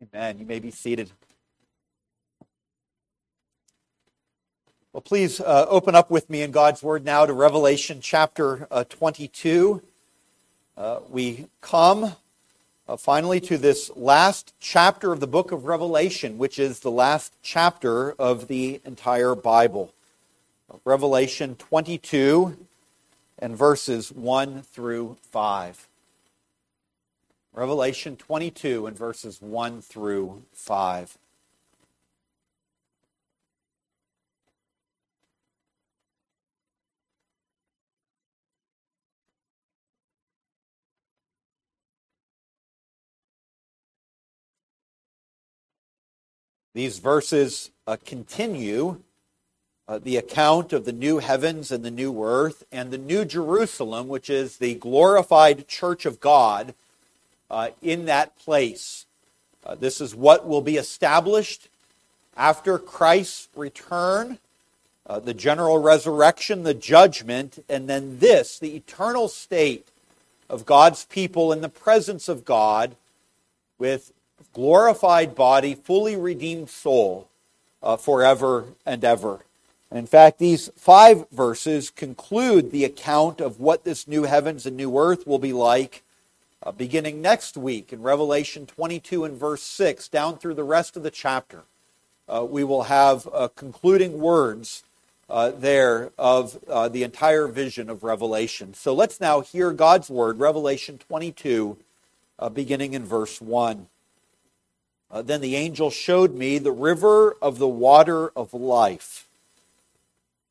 Amen. You may be seated. Well, please uh, open up with me in God's Word now to Revelation chapter uh, 22. Uh, we come uh, finally to this last chapter of the book of Revelation, which is the last chapter of the entire Bible. Revelation 22 and verses 1 through 5. Revelation 22 and verses 1 through 5. These verses uh, continue uh, the account of the new heavens and the new earth and the new Jerusalem, which is the glorified church of God uh, in that place. Uh, this is what will be established after Christ's return, uh, the general resurrection, the judgment, and then this, the eternal state of God's people in the presence of God with glorified body, fully redeemed soul uh, forever and ever. In fact, these five verses conclude the account of what this new heavens and new earth will be like uh, beginning next week in Revelation 22 and verse 6, down through the rest of the chapter. Uh, we will have uh, concluding words uh, there of uh, the entire vision of Revelation. So let's now hear God's word, Revelation 22, uh, beginning in verse 1. then the angel showed me the river of the water of life,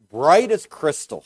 bright as crystal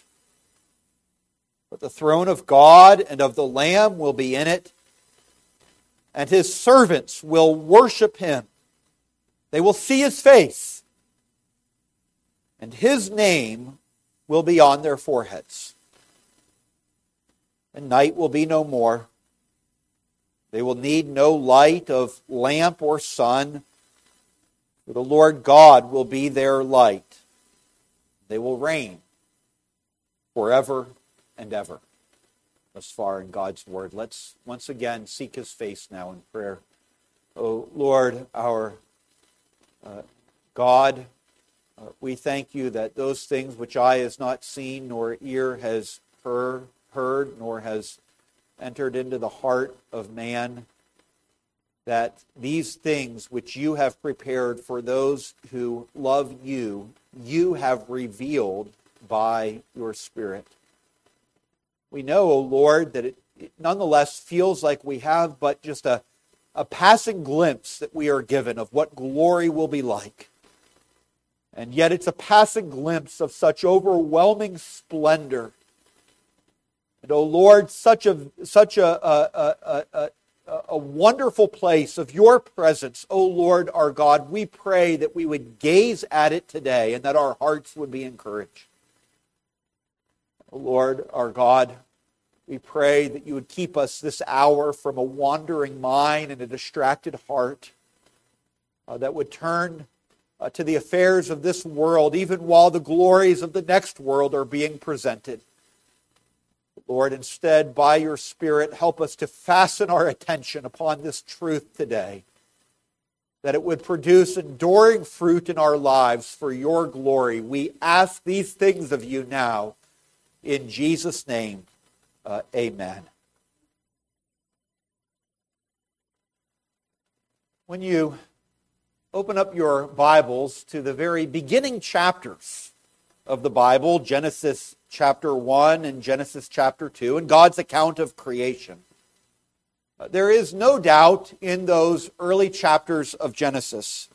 but the throne of God and of the Lamb will be in it, and his servants will worship him. They will see his face, and his name will be on their foreheads. And night will be no more. They will need no light of lamp or sun, for the Lord God will be their light. They will reign forever and ever. Thus far in God's word. Let's once again seek his face now in prayer. Oh Lord, our uh, God, uh, we thank you that those things which eye has not seen, nor ear has heard, heard, nor has entered into the heart of man, that these things which you have prepared for those who love you, you have revealed by your Spirit. We know, O oh Lord, that it, it nonetheless feels like we have but just a, a passing glimpse that we are given of what glory will be like. And yet it's a passing glimpse of such overwhelming splendor. And, oh Lord, such a, such a, a, a, a, a wonderful place of your presence, oh Lord our God. We pray that we would gaze at it today and that our hearts would be encouraged. Lord, our God, we pray that you would keep us this hour from a wandering mind and a distracted heart uh, that would turn uh, to the affairs of this world, even while the glories of the next world are being presented. Lord, instead, by your Spirit, help us to fasten our attention upon this truth today, that it would produce enduring fruit in our lives for your glory. We ask these things of you now in Jesus' name, uh, amen. When you open up your Bibles to the very beginning chapters of the Bible, Genesis chapter 1 and Genesis chapter 2, and God's account of creation, uh, there is no doubt in those early chapters of Genesis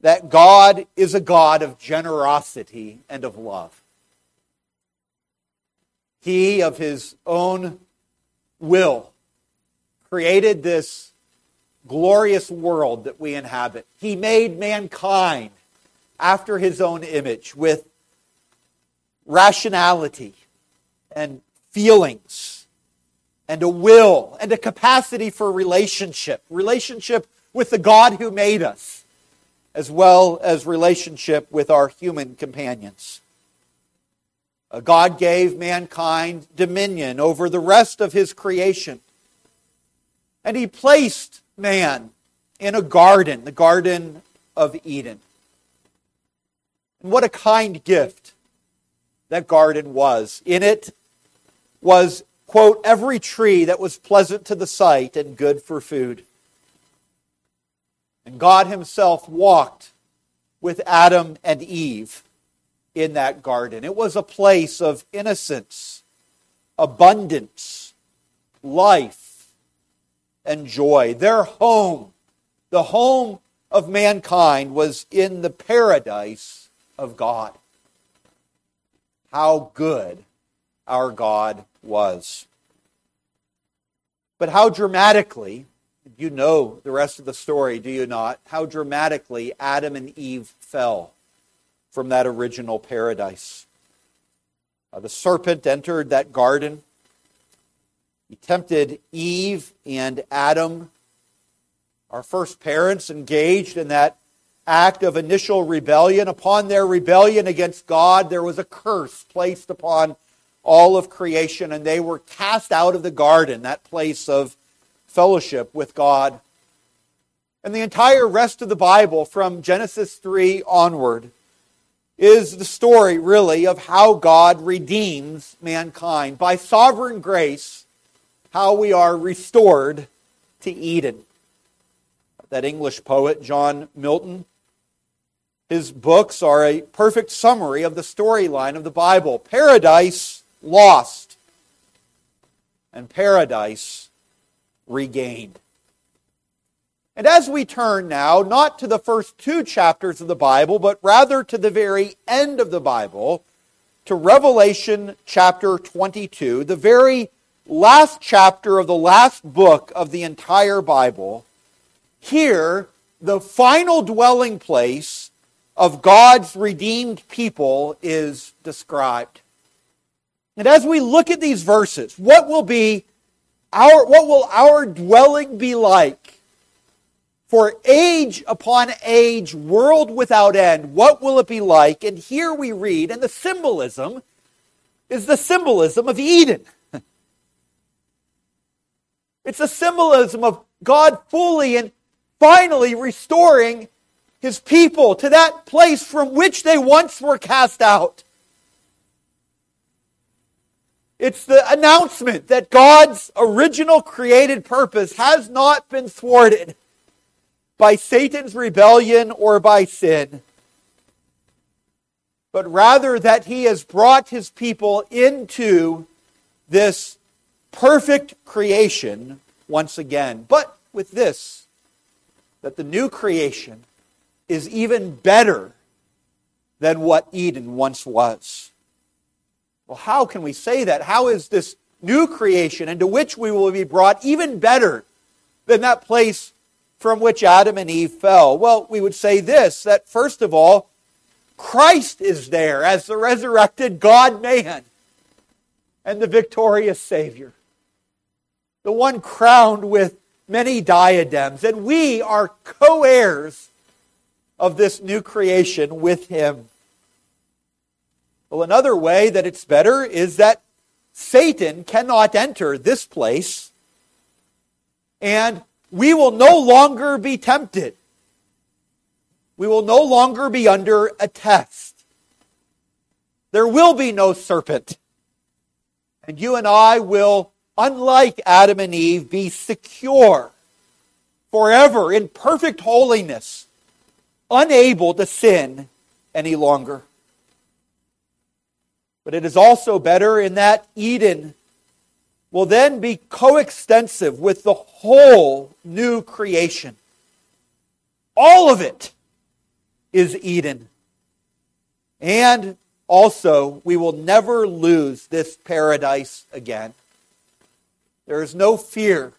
that God is a God of generosity and of love. He, of his own will, created this glorious world that we inhabit. He made mankind after his own image with rationality and feelings and a will and a capacity for relationship, relationship with the God who made us, as well as relationship with our human companions. Uh, God gave mankind dominion over the rest of his creation. And he placed man in a garden, the Garden of Eden. And what a kind gift that garden was. In it was, quote, every tree that was pleasant to the sight and good for food. And God Himself walked with Adam and Eve in that garden. It was a place of innocence, abundance, life, and joy. Their home, the home of mankind, was in the paradise of God. How good our God was. But how dramatically, you know the rest of the story, do you not? How dramatically Adam and Eve fell from that original paradise. Uh, the serpent entered that garden. He tempted Eve and Adam, our first parents, engaged in that act of initial rebellion. Upon their rebellion against God, there was a curse placed upon all of creation, and they were cast out of the garden, that place of fellowship with God. And the entire rest of the Bible, from Genesis 3 onward, is the story, really, of how God redeems mankind. By sovereign grace, how we are restored to Eden. That English poet, John Milton, his books are a perfect summary of the storyline of the Bible. Paradise lost, and paradise regained. And as we turn now, not to the first two chapters of the Bible, but rather to the very end of the Bible, to Revelation chapter 22, the very last chapter of the last book of the entire Bible, here, the final dwelling place of God's redeemed people is described. And as we look at these verses, what will be our what will our dwelling be like? For age upon age, world without end, what will it be like? And here we read, and the symbolism is the symbolism of Eden. It's a symbolism of God fully and finally restoring his people to that place from which they once were cast out. It's the announcement that God's original created purpose has not been thwarted by Satan's rebellion or by sin, but rather that he has brought his people into this perfect creation once again. But with this, that the new creation is even better than what Eden once was. Well, how can we say that? How is this new creation into which we will be brought even better than that place from which Adam and Eve fell? Well, we would say this that first of all, Christ is there as the resurrected God man and the victorious Savior, the one crowned with many diadems. And we are co heirs of this new creation with Him. Well, another way that it's better is that Satan cannot enter this place and we will no longer be tempted. We will no longer be under a test. There will be no serpent. And you and I will, unlike Adam and Eve, be secure forever in perfect holiness, unable to sin any longer. But it is also better in that Eden will then be coextensive with the whole new creation. All of it is Eden. And also, we will never lose this paradise again. There is no fear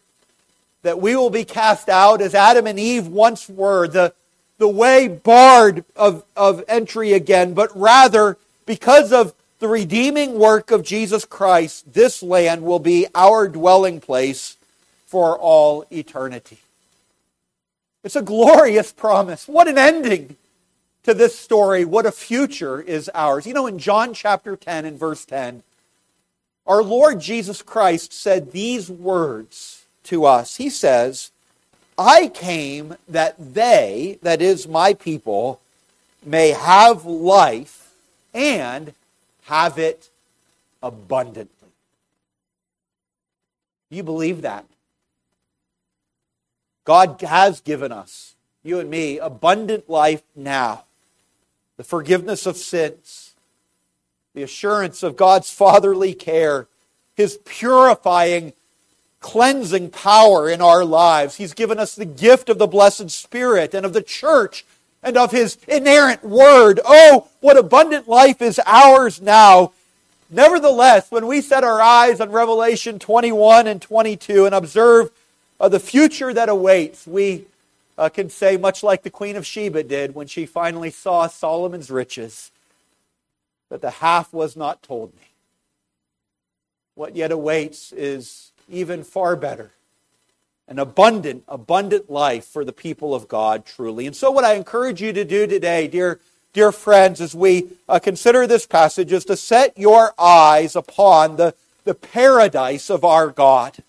that we will be cast out as Adam and Eve once were, the, the way barred of, of entry again, but rather because of the redeeming work of Jesus Christ, this land will be our dwelling place for all eternity. It's a glorious promise. What an ending to this story. What a future is ours. You know, in John chapter 10 and verse 10, our Lord Jesus Christ said these words to us. He says, I came that they, that is my people, may have life and have it abundantly. You believe that? God has given us, you and me, abundant life now. The forgiveness of sins, the assurance of God's fatherly care, His purifying, cleansing power in our lives. He's given us the gift of the blessed Spirit and of the church and of His inerrant Word. Oh, what abundant life is ours now. Nevertheless, when we set our eyes on Revelation 21 and 22 and observe uh, the future that awaits, we uh, can say, much like the Queen of Sheba did when she finally saw Solomon's riches, that the half was not told me. What yet awaits is even far better an abundant, abundant life for the people of God, truly. And so, what I encourage you to do today, dear, dear friends, as we uh, consider this passage, is to set your eyes upon the, the paradise of our God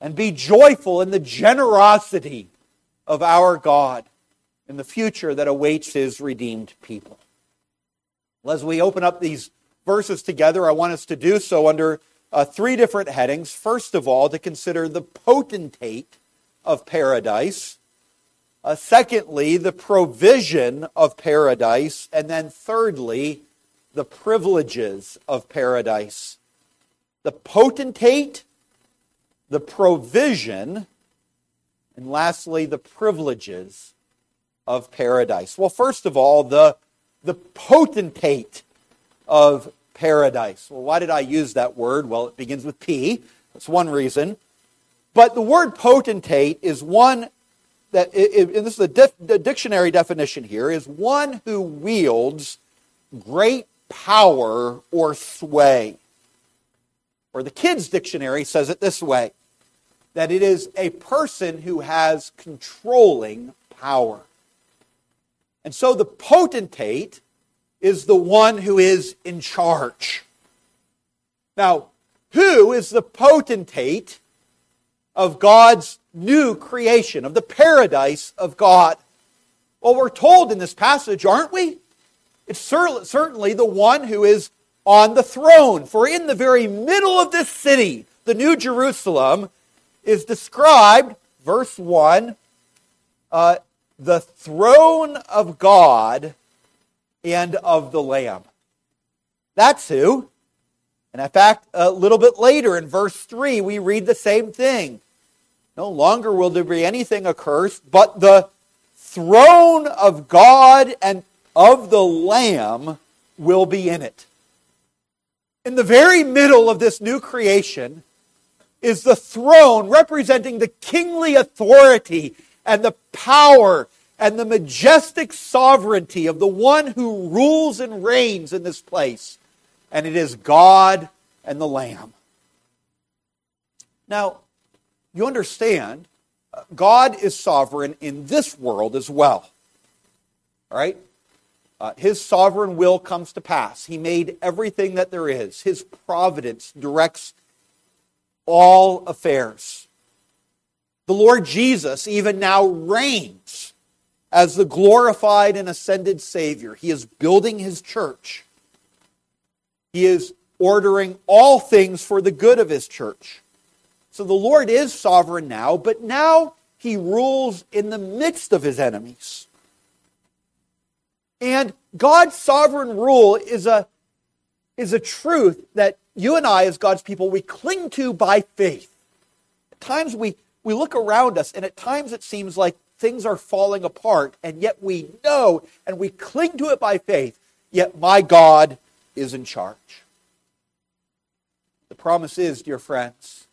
and be joyful in the generosity of our God in the future that awaits his redeemed people. Well, as we open up these verses together, I want us to do so under uh, three different headings. First of all, to consider the potentate of paradise. Uh, secondly, the provision of paradise. And then thirdly, the privileges of paradise. The potentate, the provision, and lastly, the privileges of paradise. Well, first of all, the, the potentate of paradise. Well, why did I use that word? Well, it begins with P. That's one reason. But the word potentate is one that, and this is the, the dictionary definition here, is one who wields great power or sway. Or the kids' dictionary says it this way that it is a person who has controlling power. And so the potentate is the one who is in charge. Now, who is the potentate of God's new creation, of the paradise of God? Well, we're told in this passage, aren't we? It's certainly the one who is on the throne. For in the very middle of this city, the New Jerusalem, is described, verse 1, uh, the throne of God and of the Lamb. That's who. And in fact, a little bit later in verse 3, we read the same thing. No longer will there be anything accursed, but the throne of God and of the Lamb will be in it. In the very middle of this new creation is the throne representing the kingly authority and the power and the majestic sovereignty of the one who rules and reigns in this place. And it is God and the Lamb. Now, you understand, God is sovereign in this world as well. All right? Uh, his sovereign will comes to pass. He made everything that there is. His providence directs all affairs. The Lord Jesus even now reigns as the glorified and ascended Savior. He is building his church. He is ordering all things for the good of his church. So the Lord is sovereign now, but now he rules in the midst of his enemies. And God's sovereign rule is a, is a truth that you and I, as God's people, we cling to by faith. At times we, we look around us, and at times it seems like things are falling apart, and yet we know and we cling to it by faith, yet my God is in charge. The promise is, dear friends,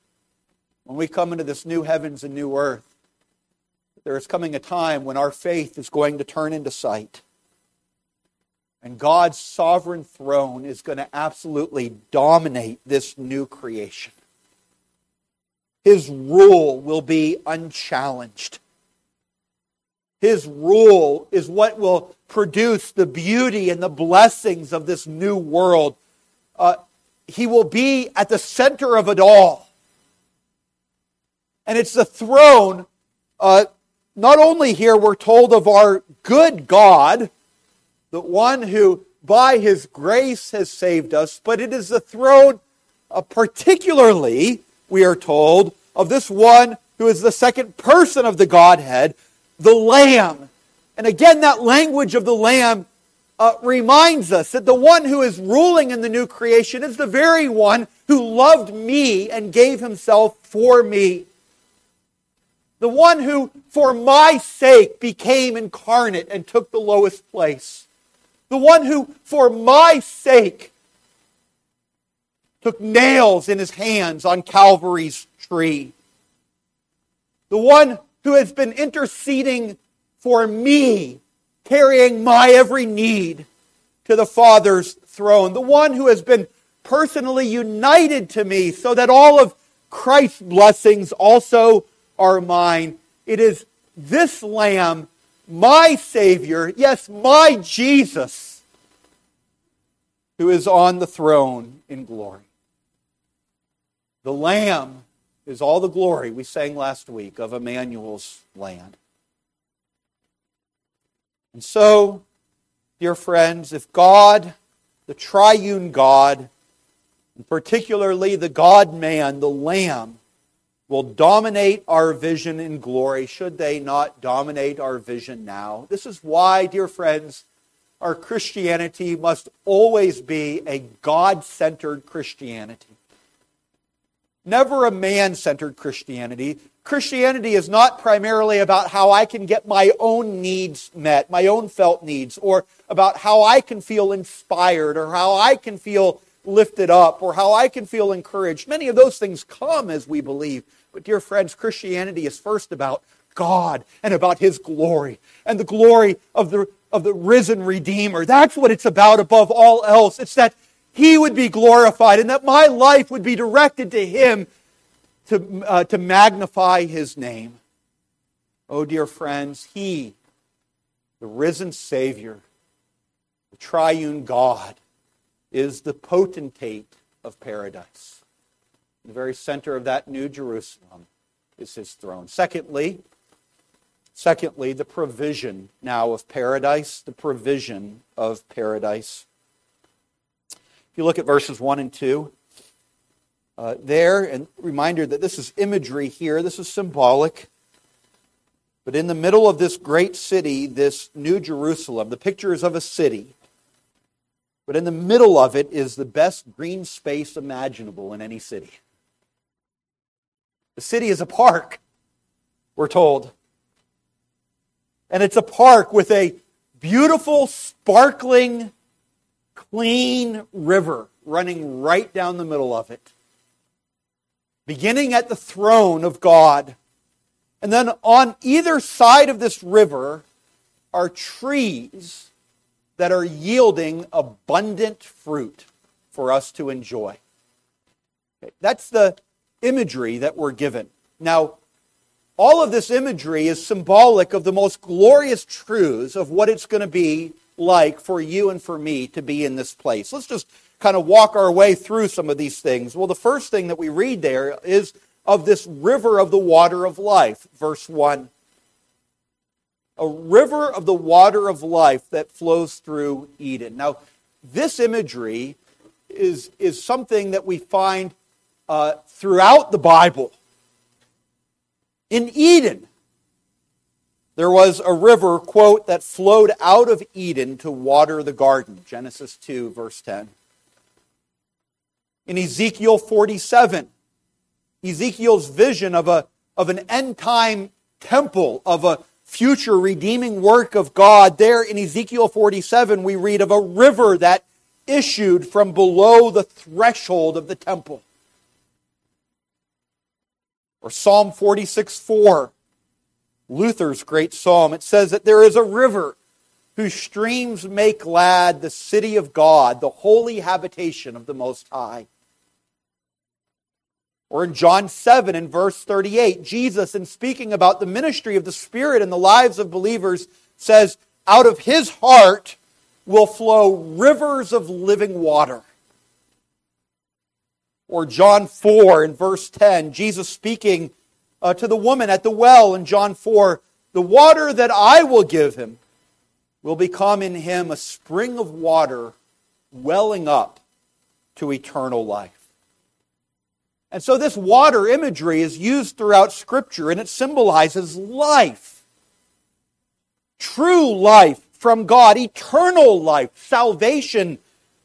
when we come into this new heavens and new earth, there is coming a time when our faith is going to turn into sight. And God's sovereign throne is going to absolutely dominate this new creation. His rule will be unchallenged. His rule is what will produce the beauty and the blessings of this new world. Uh, he will be at the center of it all. And it's the throne, uh, not only here we're told of our good God, the one who by his grace has saved us, but it is the throne, uh, particularly, we are told, of this one who is the second person of the Godhead, the Lamb. And again, that language of the Lamb uh, reminds us that the one who is ruling in the new creation is the very one who loved me and gave himself for me. The one who, for my sake, became incarnate and took the lowest place. The one who, for my sake, took nails in his hands on Calvary's tree. The one who has been interceding for me, carrying my every need to the Father's throne. The one who has been personally united to me so that all of Christ's blessings also are mine. It is this Lamb my Savior, yes, my Jesus, who is on the throne in glory. The Lamb is all the glory we sang last week of Immanuel's land. And so, dear friends, if God, the triune God, and particularly the God man, the Lamb, will dominate our vision in glory, should they not dominate our vision now? This is why, dear friends, our Christianity must always be a God centered Christianity. Never a man centered Christianity. Christianity is not primarily about how I can get my own needs met, my own felt needs, or about how I can feel inspired, or how I can feel lifted up, or how I can feel encouraged. Many of those things come as we believe. But, dear friends, Christianity is first about God and about His glory and the glory of the, of the risen Redeemer. That's what it's about above all else. It's that He would be glorified and that my life would be directed to Him to, uh, to magnify His name. Oh, dear friends, He, the risen Savior, the triune God, is the potentate of paradise the very center of that new Jerusalem is his throne. Secondly, secondly, the provision now of paradise, the provision of paradise. You look at verses 1 and 2, uh, there, and reminder that this is imagery here, this is symbolic. But in the middle of this great city, this New Jerusalem, the picture is of a city. But in the middle of it is the best green space imaginable in any city. The city is a park, we're told. And it's a park with a beautiful, sparkling, clean river running right down the middle of it. Beginning at the throne of God. And then on either side of this river are trees that are yielding abundant fruit for us to enjoy. Okay, that's the imagery that we're given. Now, all of this imagery is symbolic of the most glorious truths of what it's going to be like for you and for me to be in this place. Let's just kind of walk our way through some of these things. Well, the first thing that we read there is of this river of the water of life, verse 1. A river of the water of life that flows through Eden. Now, this imagery is, is something that we find uh, throughout the Bible. In Eden, there was a river, quote, that flowed out of Eden to water the garden. Genesis 2, verse 10. In Ezekiel 47, Ezekiel's vision of, a, of an end time temple, of a future redeeming work of God, there in Ezekiel 47, we read of a river that issued from below the threshold of the temple. Or Psalm 46 4, Luther's great psalm. It says that there is a river whose streams make glad the city of God, the holy habitation of the Most High. Or in John 7 and verse 38, Jesus, in speaking about the ministry of the Spirit in the lives of believers, says, Out of his heart will flow rivers of living water. Or John 4 in verse 10, Jesus speaking uh, to the woman at the well in John 4, The water that I will give him will become in him a spring of water welling up to eternal life. And so this water imagery is used throughout Scripture and it symbolizes life. True life from God, eternal life, salvation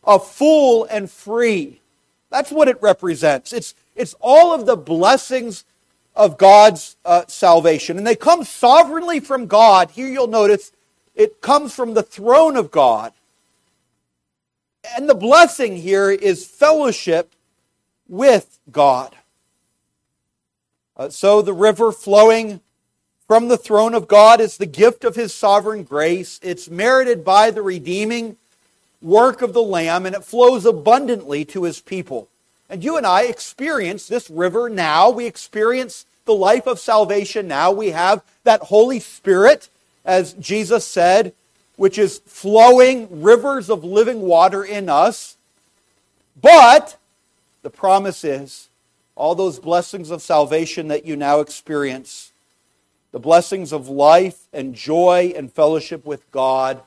of full and free. That's what it represents. It's, it's all of the blessings of God's uh, salvation. And they come sovereignly from God. Here you'll notice it comes from the throne of God. And the blessing here is fellowship with God. Uh, so the river flowing from the throne of God is the gift of his sovereign grace. It's merited by the redeeming work of the Lamb, and it flows abundantly to his people. And you and I experience this river now. We experience the life of salvation now. We have that Holy Spirit, as Jesus said, which is flowing rivers of living water in us. But the promise is all those blessings of salvation that you now experience, the blessings of life and joy and fellowship with God,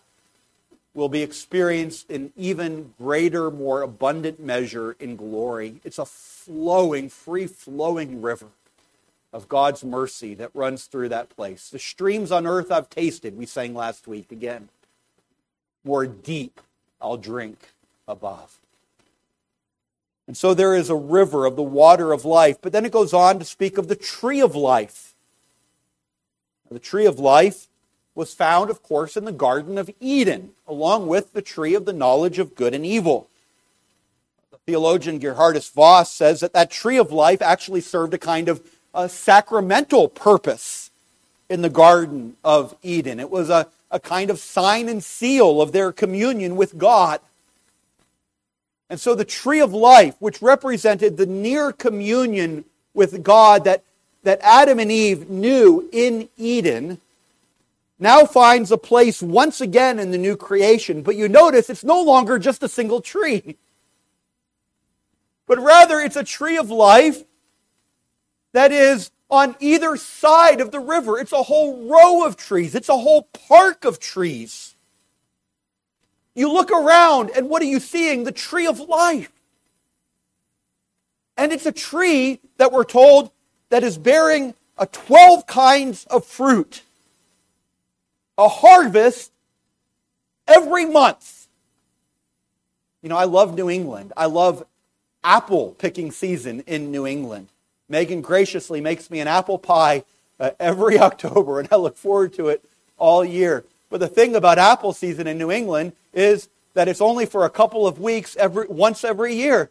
will be experienced in even greater, more abundant measure in glory. It's a flowing, free flowing river of God's mercy that runs through that place. The streams on earth I've tasted, we sang last week again. More deep I'll drink above. And so there is a river of the water of life. But then it goes on to speak of the tree of life. The tree of life was found, of course, in the Garden of Eden, along with the tree of the knowledge of good and evil. The theologian Geerhardus Vos says that that tree of life actually served a kind of a sacramental purpose in the Garden of Eden. It was a, a kind of sign and seal of their communion with God. And so the tree of life, which represented the near communion with God that, that Adam and Eve knew in Eden, now finds a place once again in the new creation. But you notice it's no longer just a single tree, but rather it's a tree of life that is on either side of the river. It's a whole row of trees, it's a whole park of trees. You look around, and what are you seeing? The tree of life. And it's a tree that we're told that is bearing a 12 kinds of fruit. A harvest every month. You know, I love New England. I love apple picking season in New England. Megan graciously makes me an apple pie uh, every October, and I look forward to it all year. But the thing about apple season in New England is that it's only for a couple of weeks every, once every year.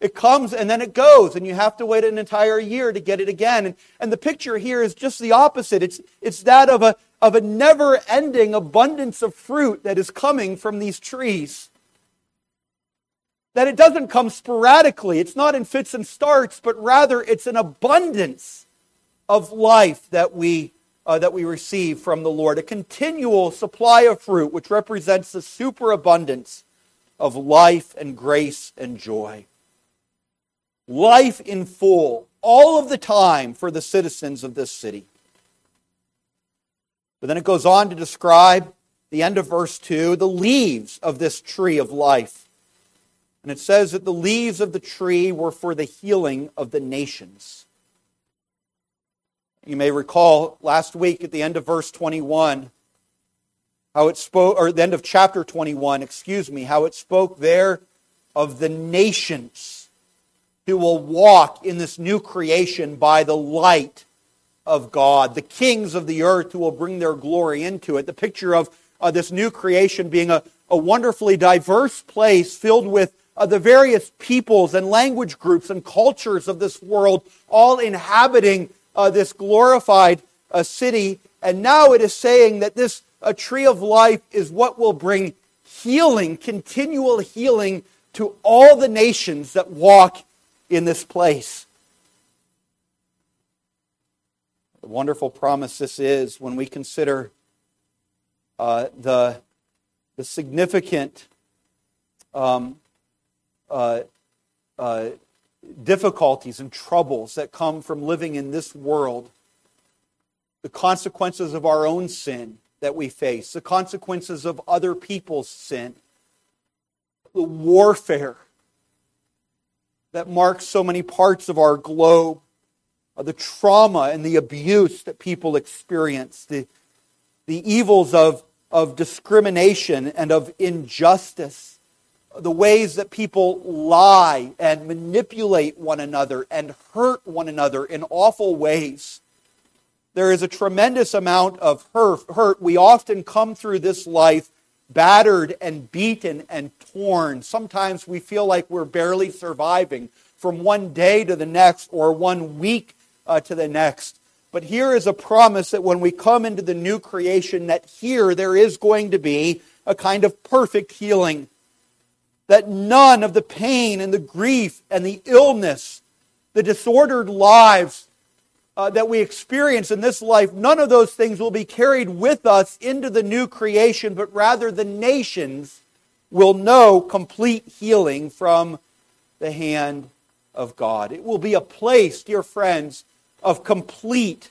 It comes and then it goes, and you have to wait an entire year to get it again. And, and the picture here is just the opposite. It's, it's that of a, of a never ending abundance of fruit that is coming from these trees. That it doesn't come sporadically, it's not in fits and starts, but rather it's an abundance of life that we uh, that we receive from the Lord, a continual supply of fruit, which represents the superabundance of life and grace and joy. Life in full, all of the time for the citizens of this city. But then it goes on to describe the end of verse 2 the leaves of this tree of life. And it says that the leaves of the tree were for the healing of the nations. You may recall last week at the end of verse 21 how it spoke, or the end of chapter 21, excuse me, how it spoke there of the nations who will walk in this new creation by the light of God, the kings of the earth who will bring their glory into it. The picture of uh, this new creation being a, a wonderfully diverse place filled with uh, the various peoples and language groups and cultures of this world, all inhabiting uh, this glorified uh, city. And now it is saying that this uh, tree of life is what will bring healing, continual healing to all the nations that walk in this place. Wonderful promise this is when we consider uh, the, the significant um, uh, uh, difficulties and troubles that come from living in this world, the consequences of our own sin that we face, the consequences of other people's sin, the warfare that marks so many parts of our globe, the trauma and the abuse that people experience, the, the evils of, of discrimination and of injustice the ways that people lie and manipulate one another and hurt one another in awful ways. There is a tremendous amount of hurt. We often come through this life battered and beaten and torn. Sometimes we feel like we're barely surviving from one day to the next or one week uh, to the next. But here is a promise that when we come into the new creation, that here there is going to be a kind of perfect healing that none of the pain and the grief and the illness, the disordered lives uh, that we experience in this life, none of those things will be carried with us into the new creation, but rather the nations will know complete healing from the hand of God. It will be a place, dear friends, of complete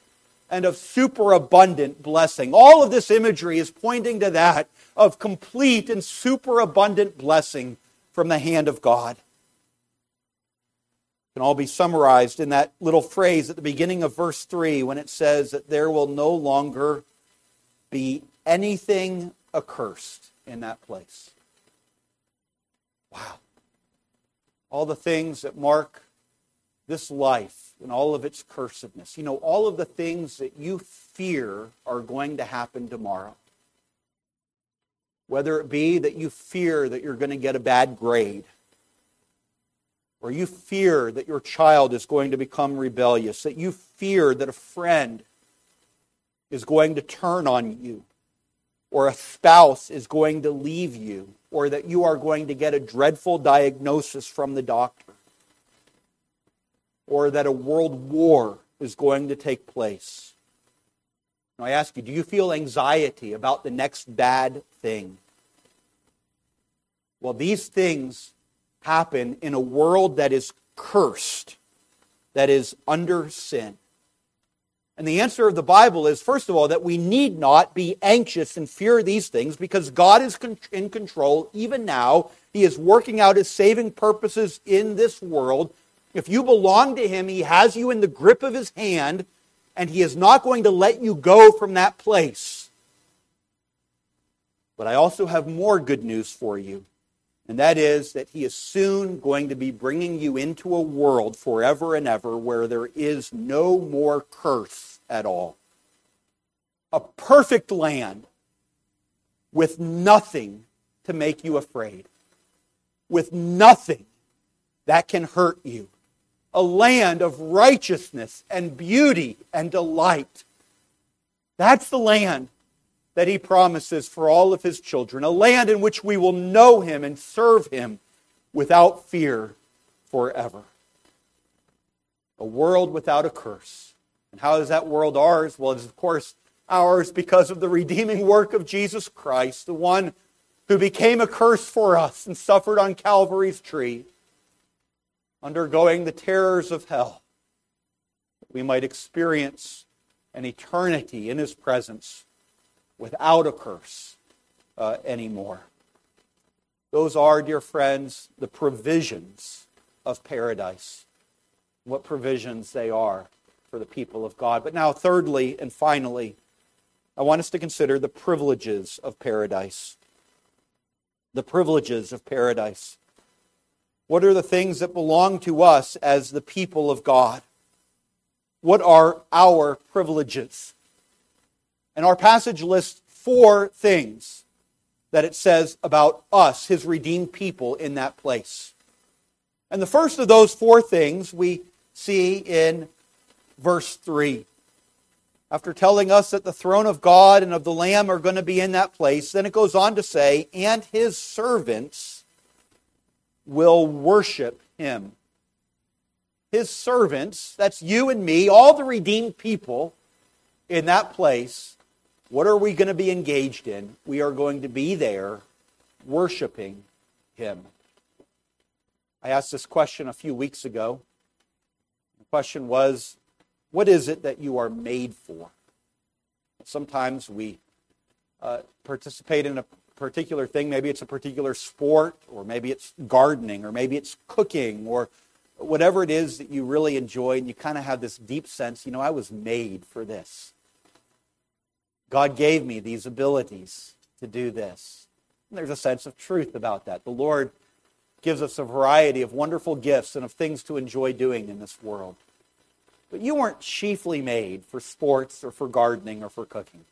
and of superabundant blessing. All of this imagery is pointing to that of complete and superabundant blessing from the hand of God. It can all be summarized in that little phrase at the beginning of verse 3 when it says that there will no longer be anything accursed in that place. Wow. All the things that mark this life and all of its cursedness. You know, all of the things that you fear are going to happen tomorrow. Whether it be that you fear that you're going to get a bad grade, or you fear that your child is going to become rebellious, that you fear that a friend is going to turn on you, or a spouse is going to leave you, or that you are going to get a dreadful diagnosis from the doctor, or that a world war is going to take place. Now, I ask you, do you feel anxiety about the next bad thing? Well, these things happen in a world that is cursed, that is under sin. And the answer of the Bible is, first of all, that we need not be anxious and fear these things because God is in control even now. He is working out his saving purposes in this world. If you belong to him, he has you in the grip of his hand, and he is not going to let you go from that place. But I also have more good news for you and that is that he is soon going to be bringing you into a world forever and ever where there is no more curse at all. A perfect land with nothing to make you afraid, with nothing that can hurt you. A land of righteousness and beauty and delight. That's the land that he promises for all of his children, a land in which we will know him and serve him without fear forever. A world without a curse. And how is that world ours? Well, it is, of course, ours because of the redeeming work of Jesus Christ, the one who became a curse for us and suffered on Calvary's tree, undergoing the terrors of hell. We might experience an eternity in his presence without a curse uh, anymore. Those are, dear friends, the provisions of paradise. What provisions they are for the people of God. But now, thirdly and finally, I want us to consider the privileges of paradise. The privileges of paradise. What are the things that belong to us as the people of God? What are our privileges? And our passage lists four things that it says about us, his redeemed people, in that place. And the first of those four things we see in verse 3. After telling us that the throne of God and of the Lamb are going to be in that place, then it goes on to say, and his servants will worship him. His servants, that's you and me, all the redeemed people in that place, what are we going to be engaged in? We are going to be there worshiping him. I asked this question a few weeks ago. The question was, what is it that you are made for? Sometimes we uh, participate in a particular thing. Maybe it's a particular sport, or maybe it's gardening, or maybe it's cooking, or whatever it is that you really enjoy, and you kind of have this deep sense, you know, I was made for this. God gave me these abilities to do this. And there's a sense of truth about that. The Lord gives us a variety of wonderful gifts and of things to enjoy doing in this world. But you weren't chiefly made for sports or for gardening or for cooking.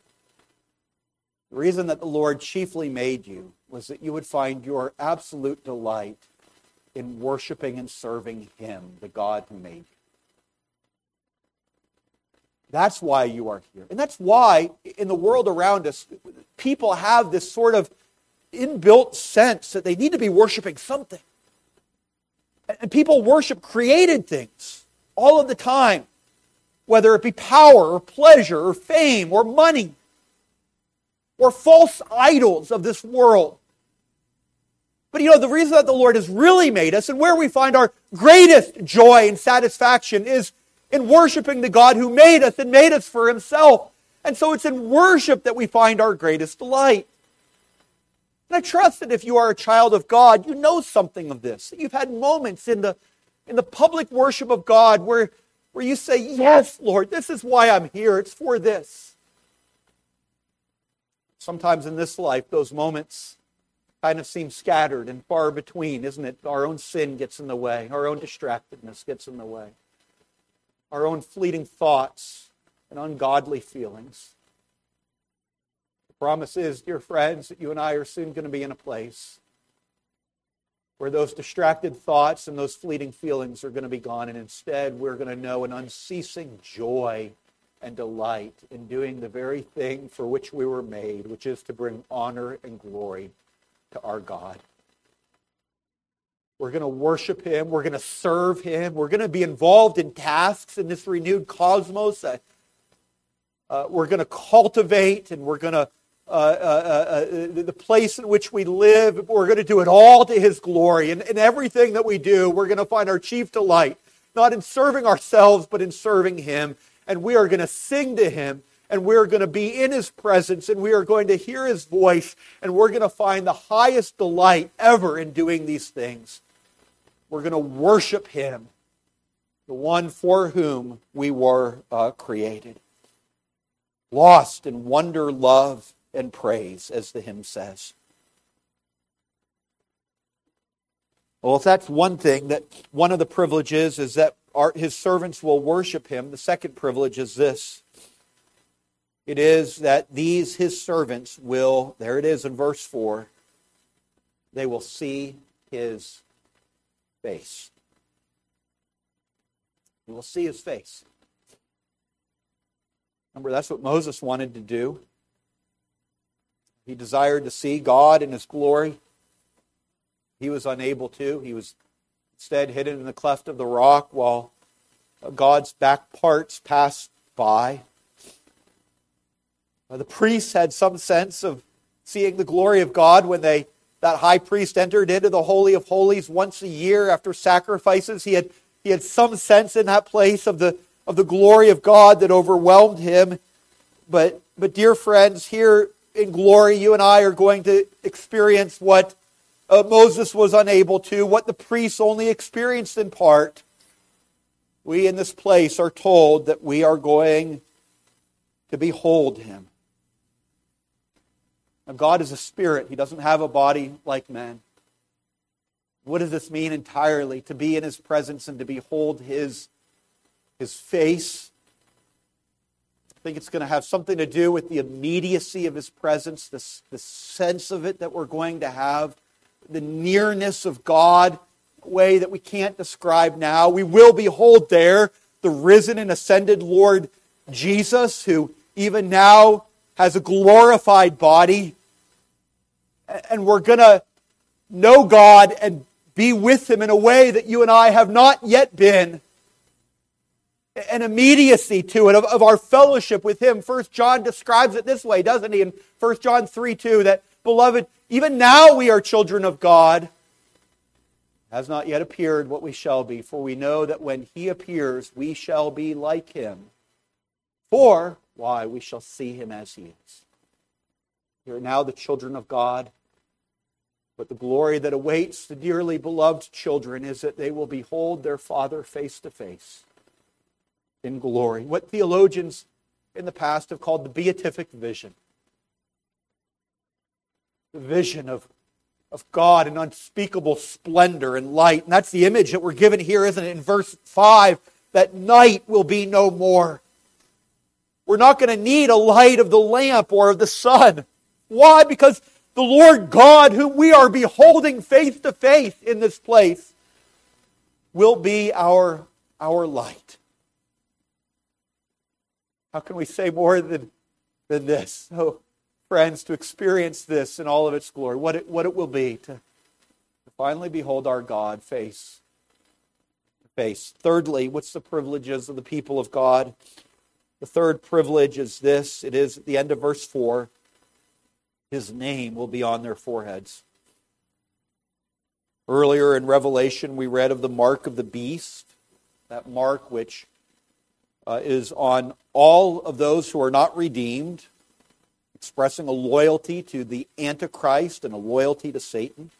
The reason that the Lord chiefly made you was that you would find your absolute delight in worshiping and serving Him, the God who made you. That's why you are here. And that's why in the world around us, people have this sort of inbuilt sense that they need to be worshiping something. And people worship created things all of the time, whether it be power or pleasure or fame or money or false idols of this world. But you know, the reason that the Lord has really made us and where we find our greatest joy and satisfaction is in worshiping the God who made us and made us for himself. And so it's in worship that we find our greatest delight. And I trust that if you are a child of God, you know something of this. That you've had moments in the, in the public worship of God where, where you say, Yes, Lord, this is why I'm here. It's for this. Sometimes in this life, those moments kind of seem scattered and far between, isn't it? Our own sin gets in the way, our own distractedness gets in the way, our own fleeting thoughts and ungodly feelings. The promise is, dear friends, that you and I are soon going to be in a place where those distracted thoughts and those fleeting feelings are going to be gone, and instead we're going to know an unceasing joy and delight in doing the very thing for which we were made, which is to bring honor and glory to our God. We're going to worship Him. We're going to serve Him. We're going to be involved in tasks in this renewed cosmos. Uh, we're going to cultivate and we're going to uh, uh, uh, the place in which we live. We're going to do it all to His glory. And in everything that we do, we're going to find our chief delight, not in serving ourselves, but in serving Him. And we are going to sing to Him, and we're going to be in His presence, and we are going to hear His voice, and we're going to find the highest delight ever in doing these things. We're going to worship Him, the one for whom we were uh, created. Lost in wonder, love, and praise, as the hymn says. Well, if that's one thing, that one of the privileges is that our, his servants will worship him, the second privilege is this. It is that these, his servants, will, there it is in verse 4, they will see his face. We will see his face. Remember, that's what Moses wanted to do. He desired to see God in his glory. He was unable to. He was instead hidden in the cleft of the rock while God's back parts passed by. The priests had some sense of seeing the glory of God when they that high priest entered into the holy of holies once a year after sacrifices. He had he had some sense in that place of the of the glory of God that overwhelmed him. But but dear friends, here in glory, you and I are going to experience what uh, Moses was unable to, what the priests only experienced in part. We in this place are told that we are going to behold him. Now, God is a spirit, he doesn't have a body like man. What does this mean entirely? To be in his presence and to behold his, his face I think it's going to have something to do with the immediacy of his presence, the, the sense of it that we're going to have, the nearness of God way that we can't describe now. We will behold there the risen and ascended Lord Jesus, who even now has a glorified body. And we're going to know God and be with Him in a way that you and I have not yet been. An immediacy to it of, of our fellowship with Him. First John describes it this way, doesn't he? In 1 John 3 2, that, beloved, even now we are children of God. Has not yet appeared what we shall be, for we know that when He appears, we shall be like Him. For, why? We shall see Him as He is. We are now the children of God. But the glory that awaits the dearly beloved children is that they will behold their Father face to face in glory. What theologians in the past have called the beatific vision. The vision of, of God in unspeakable splendor and light. And that's the image that we're given here, isn't it? In verse 5, that night will be no more. We're not going to need a light of the lamp or of the sun. Why? Because the Lord God, whom we are beholding face to face in this place, will be our, our light. How can we say more than, than this? Oh, friends, to experience this in all of its glory, what it, what it will be to, to finally behold our God face to face. Thirdly, what's the privileges of the people of God? The third privilege is this it is at the end of verse 4 his name will be on their foreheads. Earlier in Revelation, we read of the mark of the beast, that mark which uh, is on all of those who are not redeemed, expressing a loyalty to the Antichrist and a loyalty to Satan.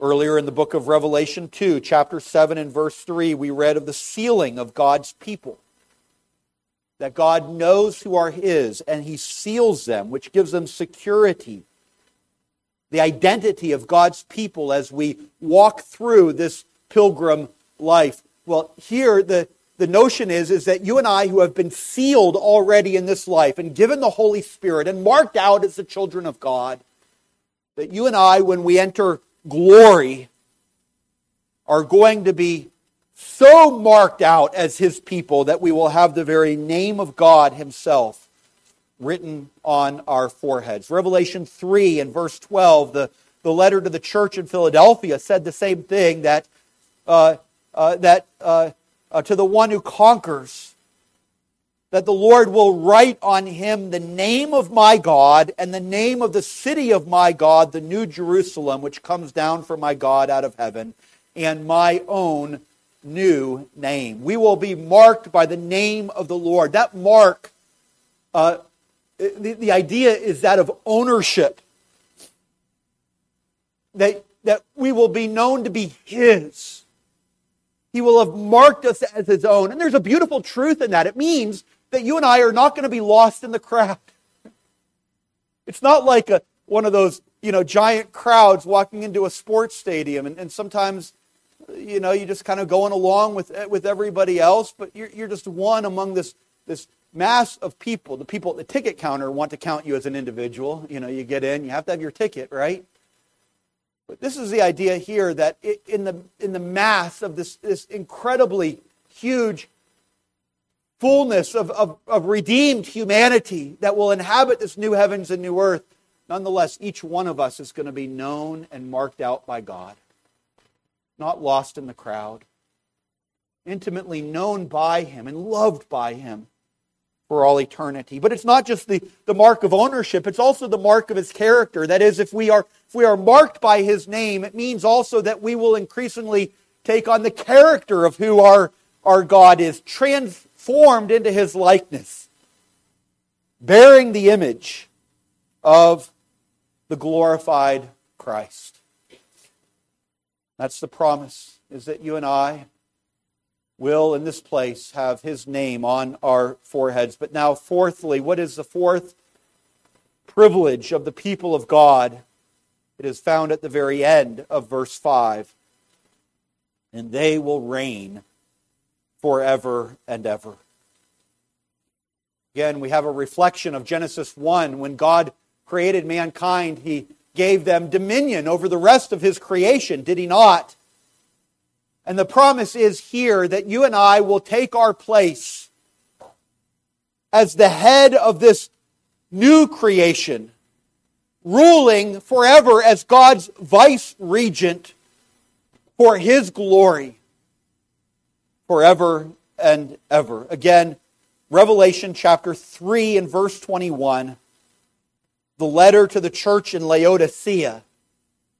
Earlier in the book of Revelation 2, chapter 7 and verse 3, we read of the sealing of God's people that God knows who are His and He seals them, which gives them security. The identity of God's people as we walk through this pilgrim life. Well, here the, the notion is, is that you and I, who have been sealed already in this life and given the Holy Spirit and marked out as the children of God, that you and I, when we enter glory, are going to be so marked out as his people that we will have the very name of God himself written on our foreheads. Revelation 3 and verse 12, the, the letter to the church in Philadelphia said the same thing that, uh, uh, that uh, uh to the one who conquers, that the Lord will write on him the name of my God and the name of the city of my God, the New Jerusalem, which comes down from my God out of heaven, and my own new name. We will be marked by the name of the Lord. That mark, uh, the, the idea is that of ownership. That, that we will be known to be His. He will have marked us as His own. And there's a beautiful truth in that. It means that you and I are not going to be lost in the crowd. It's not like a, one of those, you know, giant crowds walking into a sports stadium and, and sometimes you know, you're just kind of going along with, with everybody else, but you're, you're just one among this, this mass of people. The people at the ticket counter want to count you as an individual. You know, you get in, you have to have your ticket, right? But this is the idea here that in the, in the mass of this, this incredibly huge fullness of, of, of redeemed humanity that will inhabit this new heavens and new earth, nonetheless, each one of us is going to be known and marked out by God. Not lost in the crowd, intimately known by Him and loved by Him for all eternity. But it's not just the, the mark of ownership, it's also the mark of His character. That is, if we, are, if we are marked by His name, it means also that we will increasingly take on the character of who our, our God is, transformed into His likeness, bearing the image of the glorified Christ. That's the promise, is that you and I will, in this place, have his name on our foreheads. But now, fourthly, what is the fourth privilege of the people of God? It is found at the very end of verse 5. And they will reign forever and ever. Again, we have a reflection of Genesis 1. When God created mankind, he gave them dominion over the rest of his creation, did he not? And the promise is here that you and I will take our place as the head of this new creation, ruling forever as God's vice regent for his glory forever and ever. Again, Revelation chapter 3 and verse 21, the letter to the church in Laodicea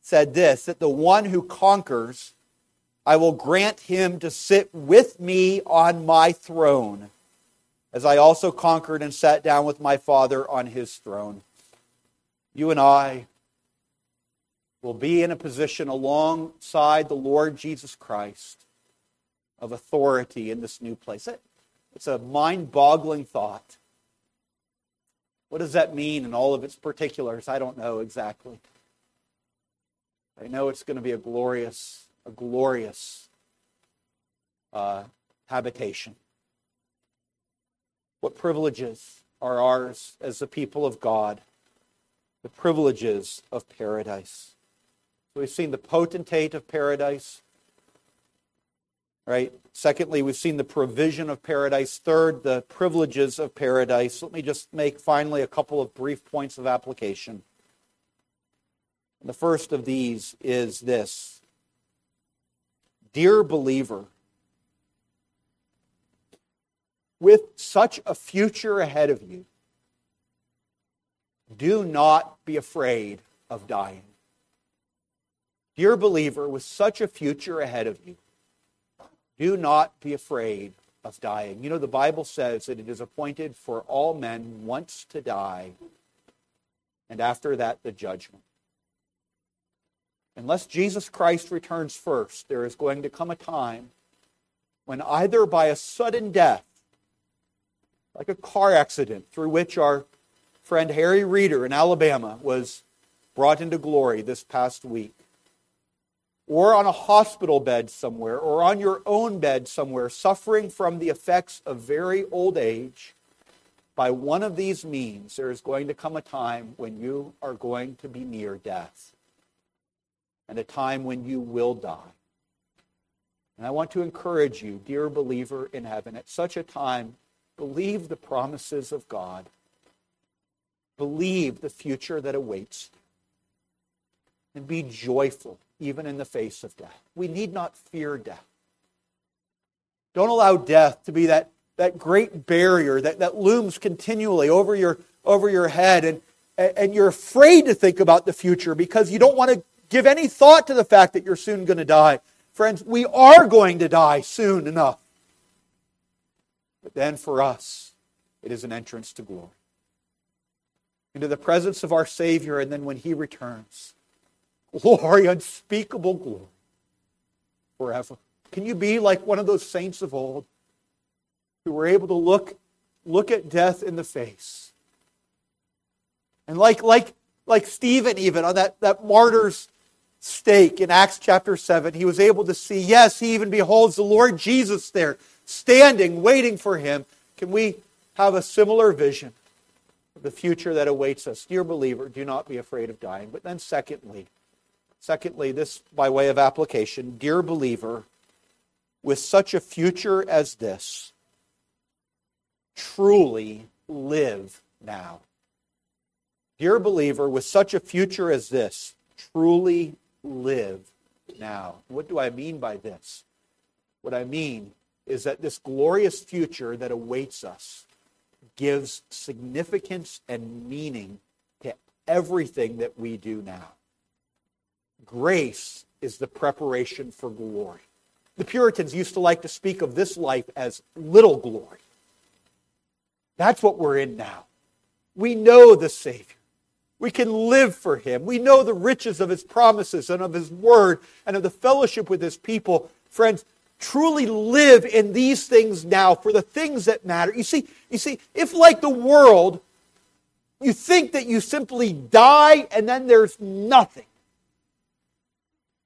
said this that the one who conquers, I will grant him to sit with me on my throne, as I also conquered and sat down with my Father on his throne. You and I will be in a position alongside the Lord Jesus Christ of authority in this new place. It's a mind boggling thought. What does that mean in all of its particulars? I don't know exactly. I know it's going to be a glorious, a glorious uh, habitation. What privileges are ours as the people of God? The privileges of paradise. So we've seen the potentate of paradise. Right? Secondly, we've seen the provision of paradise. Third, the privileges of paradise. Let me just make finally a couple of brief points of application. The first of these is this Dear believer, with such a future ahead of you, do not be afraid of dying. Dear believer, with such a future ahead of you, do not be afraid of dying. You know, the Bible says that it is appointed for all men once to die, and after that, the judgment. Unless Jesus Christ returns first, there is going to come a time when either by a sudden death, like a car accident through which our friend Harry Reeder in Alabama was brought into glory this past week, or on a hospital bed somewhere, or on your own bed somewhere, suffering from the effects of very old age, by one of these means, there is going to come a time when you are going to be near death, and a time when you will die. And I want to encourage you, dear believer in heaven, at such a time, believe the promises of God. Believe the future that awaits you. And be joyful even in the face of death. We need not fear death. Don't allow death to be that, that great barrier that, that looms continually over your, over your head, and, and you're afraid to think about the future because you don't want to give any thought to the fact that you're soon going to die. Friends, we are going to die soon enough. But then for us, it is an entrance to glory. Into the presence of our Savior, and then when He returns, glory, unspeakable glory forever. Can you be like one of those saints of old who were able to look, look at death in the face? And like, like, like Stephen, even on that, that martyr's stake in Acts chapter 7, he was able to see, yes, he even beholds the Lord Jesus there, standing, waiting for him. Can we have a similar vision of the future that awaits us? Dear believer, do not be afraid of dying. But then, secondly, Secondly, this by way of application, dear believer, with such a future as this, truly live now. Dear believer, with such a future as this, truly live now. What do I mean by this? What I mean is that this glorious future that awaits us gives significance and meaning to everything that we do now. Grace is the preparation for glory. The Puritans used to like to speak of this life as little glory. That's what we're in now. We know the Savior. We can live for Him. We know the riches of His promises and of His Word and of the fellowship with His people. Friends, truly live in these things now for the things that matter. You see, you see, if like the world, you think that you simply die and then there's nothing.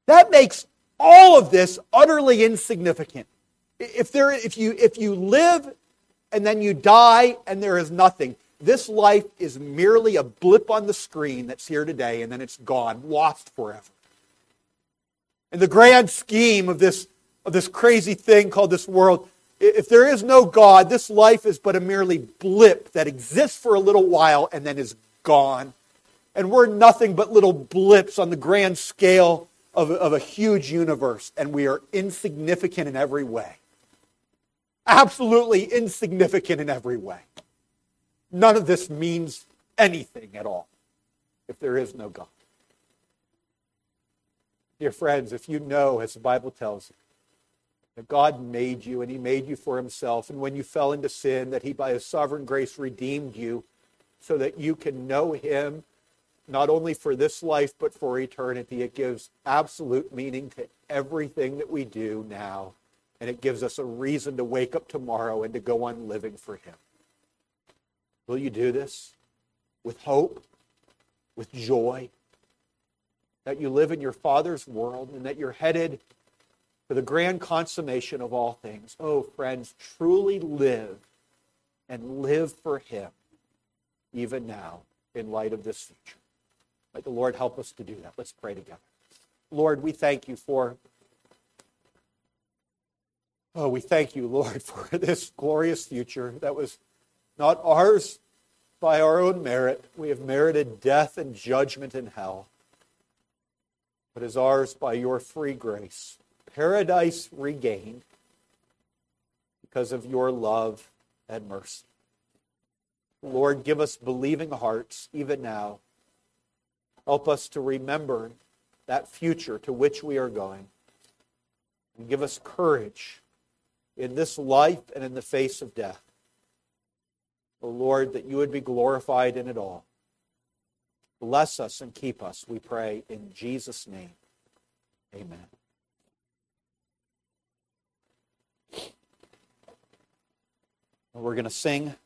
That makes all of this utterly insignificant. If, there, if, you, if you live and then you die and there is nothing, this life is merely a blip on the screen that's here today and then it's gone, lost forever. In the grand scheme of this, of this crazy thing called this world, if there is no God, this life is but a merely blip that exists for a little while and then is gone. And we're nothing but little blips on the grand scale of, of a huge universe, and we are insignificant in every way. Absolutely insignificant in every way. None of this means anything at all if there is no God. Dear friends, if you know, as the Bible tells you, that God made you and He made you for Himself, and when you fell into sin, that He by His sovereign grace redeemed you so that you can know Him not only for this life but for eternity, it gives absolute meaning to everything that we do now, and it gives us a reason to wake up tomorrow and to go on living for Him. Will you do this with hope, with joy? That you live in your Father's world and that you're headed for the grand consummation of all things. Oh, friends, truly live and live for Him even now in light of this future. Let the Lord help us to do that. Let's pray together. Lord, we thank you for. Oh, we thank you, Lord, for this glorious future that was not ours by our own merit. We have merited death and judgment in hell, but is ours by your free grace paradise regained because of your love and mercy. Lord, give us believing hearts even now. Help us to remember that future to which we are going. And give us courage in this life and in the face of death. O Lord, that you would be glorified in it all. Bless us and keep us, we pray, in Jesus' name. Amen. We're going to sing